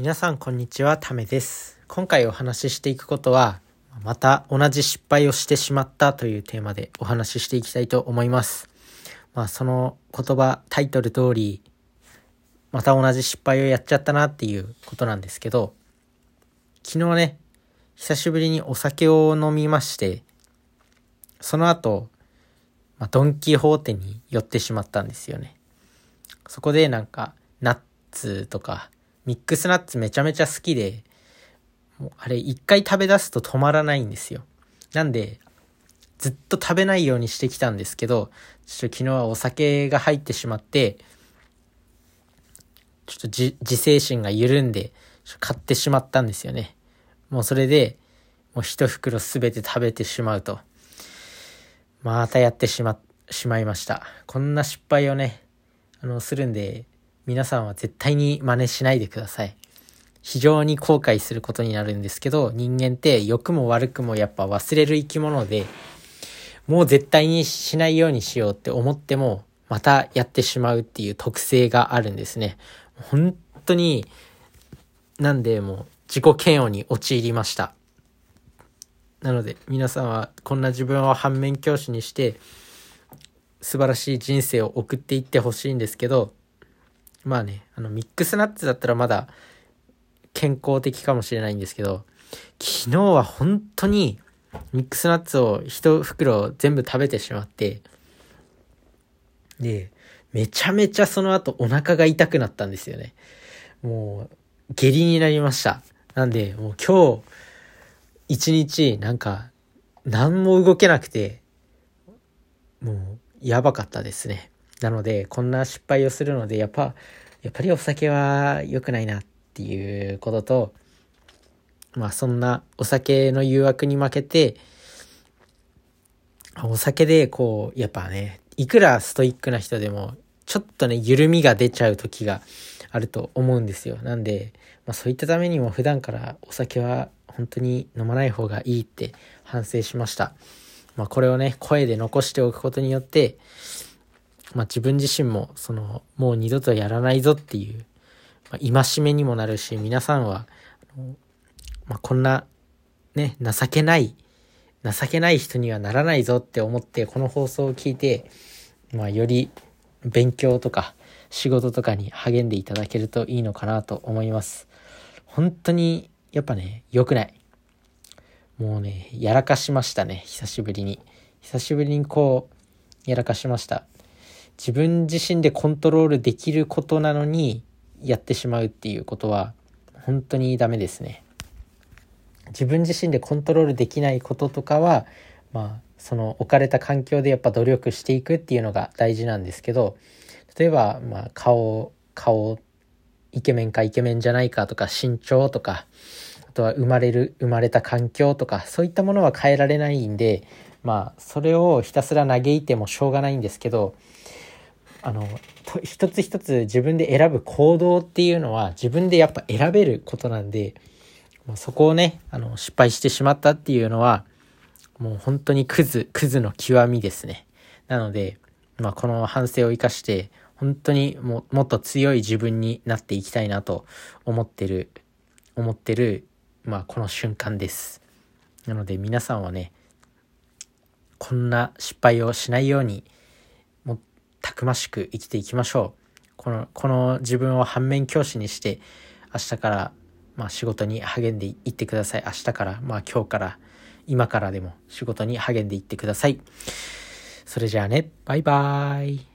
皆さんこんにちは、ためです。今回お話ししていくことは、また同じ失敗をしてしまったというテーマでお話ししていきたいと思います。まあその言葉、タイトル通り、また同じ失敗をやっちゃったなっていうことなんですけど、昨日ね、久しぶりにお酒を飲みまして、その後、まあ、ドンキホーテに寄ってしまったんですよね。そこでなんか、ナッツとか、ミックスナッツめちゃめちゃ好きで、もうあれ一回食べ出すと止まらないんですよ。なんで、ずっと食べないようにしてきたんですけど、ちょっと昨日はお酒が入ってしまって、ちょっと自制心が緩んで、買ってしまったんですよね。もうそれで、もう一袋すべて食べてしまうと。またやってしま、しまいました。こんな失敗をね、あの、するんで、皆さんは絶対に真似しないでください。非常に後悔することになるんですけど、人間って良くも悪くもやっぱ忘れる生き物で、もう絶対にしないようにしようって思っても、またやってしまうっていう特性があるんですね。本当に、なんでもう自己嫌悪に陥りました。なので皆さんはこんな自分を反面教師にして素晴らしい人生を送っていってほしいんですけどまあねあのミックスナッツだったらまだ健康的かもしれないんですけど昨日は本当にミックスナッツを一袋全部食べてしまってでめちゃめちゃその後お腹が痛くなったんですよね。もう下痢になりました。なんでもう今日一日なんか何も動けなくてもうやばかったですね。なのでこんな失敗をするのでやっぱやっぱりお酒は良くないなっていうこととまあそんなお酒の誘惑に負けてお酒でこうやっぱねいくらストイックな人でもちょっとね緩みが出ちゃう時があると思うんですよなんで、まあ、そういったためにも普段からお酒は本当に飲まない方がいいって反省しました。まあこれをね、声で残しておくことによって、まあ自分自身もその、もう二度とやらないぞっていう、まあ、戒めにもなるし、皆さんは、あのまあこんな、ね、情けない、情けない人にはならないぞって思って、この放送を聞いて、まあより勉強とか仕事とかに励んでいただけるといいのかなと思います。本当にやっぱね、良くない。もうね、やらかしましたね、久しぶりに。久しぶりにこう、やらかしました。自分自身でコントロールできることなのに、やってしまうっていうことは、本当にダメですね。自分自身でコントロールできないこととかは、まあ、その置かれた環境でやっぱ努力していくっていうのが大事なんですけど、例えば、まあ、顔、顔、イケメンかイケメンじゃないかとか身長とかあとは生まれる生まれた環境とかそういったものは変えられないんでまあそれをひたすら嘆いてもしょうがないんですけどあの一つ一つ自分で選ぶ行動っていうのは自分でやっぱ選べることなんでまあそこをねあの失敗してしまったっていうのはもう本当にクズクズの極みですねなので、まあ、この反省を生かして本当にももっと強い自分になっていきたいなと思ってる、思ってる、まあこの瞬間です。なので皆さんはね、こんな失敗をしないように、くましく生きていきましょう。この、この自分を反面教師にして、明日から、まあ仕事に励んでいってください。明日から、まあ今日から、今からでも仕事に励んでいってください。それじゃあね、バイバーイ。